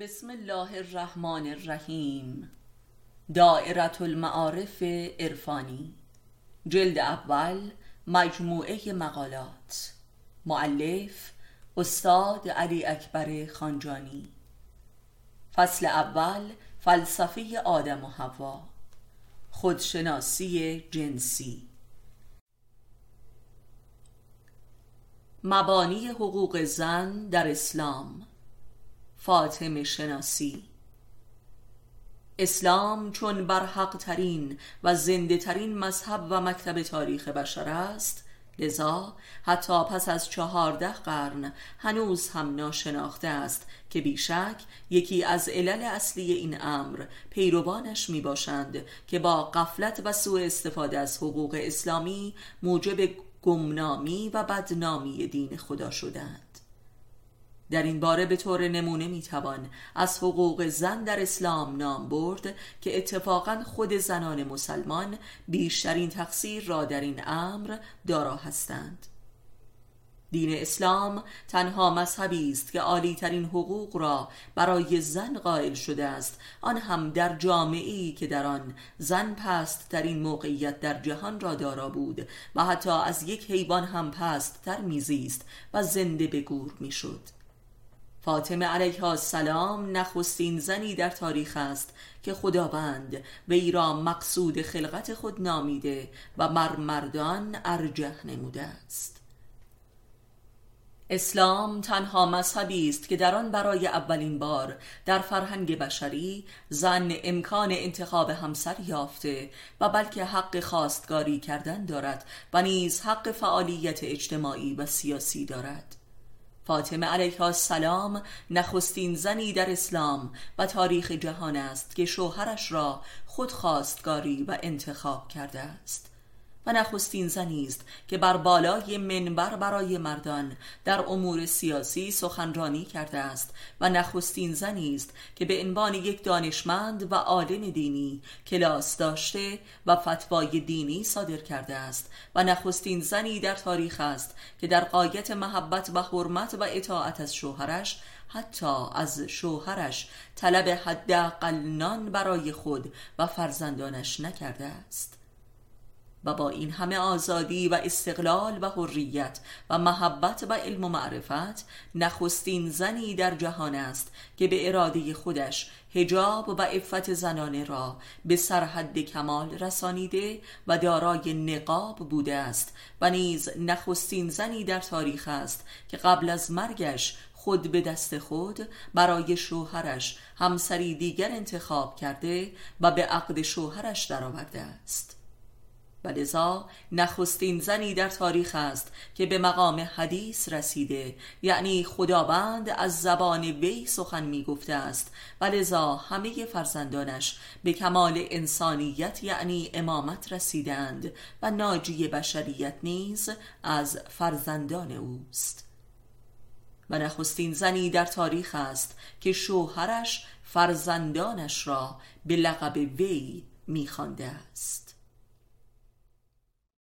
بسم الله الرحمن الرحیم. دائرة المعارف عرفانی. جلد اول مجموعه مقالات. معلف استاد علی اکبر خانجانی. فصل اول فلسفه آدم و حوا. خودشناسی جنسی. مبانی حقوق زن در اسلام. فاطمه شناسی. اسلام چون برحق ترین و زنده ترین مذهب و مکتب تاریخ بشر است لذا حتی پس از چهارده قرن هنوز هم ناشناخته است که بیشک یکی از علل اصلی این امر پیروانش می باشند که با قفلت و سوء استفاده از حقوق اسلامی موجب گمنامی و بدنامی دین خدا شدند در این باره به طور نمونه می‌توان از حقوق زن در اسلام نام برد که اتفاقا خود زنان مسلمان بیشترین تقصیر را در این امر دارا هستند. دین اسلام تنها مذهبی است که عالی ترین حقوق را برای زن قائل شده است. آن هم در جامعه‌ای که در آن زن پست ترین موقعیت در جهان را دارا بود و حتی از یک حیوان هم پست تر میزیست و زنده به گور می‌شد. فاطمه علیها السلام نخستین زنی در تاریخ است که خداوند وی را مقصود خلقت خود نامیده و بر مردان ارجح نموده است. اسلام تنها مذهبی است که در آن برای اولین بار در فرهنگ بشری زن امکان انتخاب همسر یافته و بلکه حق خواستگاری کردن دارد و نیز حق فعالیت اجتماعی و سیاسی دارد. فاطمه علیها السلام نخستین زنی در اسلام و تاریخ جهان است که شوهرش را خود خواستگاری و انتخاب کرده است. و نخستین زنی است که بر بالای منبر برای مردان در امور سیاسی سخنرانی کرده است و نخستین زنی است که به عنوان یک دانشمند و عالم دینی کلاس داشته و فتوای دینی صادر کرده است و نخستین زنی در تاریخ است که در قایت محبت و حرمت و اطاعت از شوهرش حتی از شوهرش طلب حداقل نان برای خود و فرزندانش نکرده است. و با این همه آزادی و استقلال و حریت و محبت و علم و معرفت نخستین زنی در جهان است که به اراده خودش هجاب و عفت زنانه را به سرحد کمال رسانیده و دارای نقاب بوده است و نیز نخستین زنی در تاریخ است که قبل از مرگش خود به دست خود برای شوهرش همسری دیگر انتخاب کرده و به عقد شوهرش درآورده است. و لذا نخستین زنی در تاریخ است که به مقام حدیث رسیده. یعنی خداوند از زبان وی سخن می گفته است. و لذا همه فرزندانش به کمال انسانیت یعنی امامت رسیدند و ناجی بشریت نیز از فرزندان اوست. و نخستین زنی در تاریخ است که شوهرش فرزندانش را به لقب وی میخوانده است.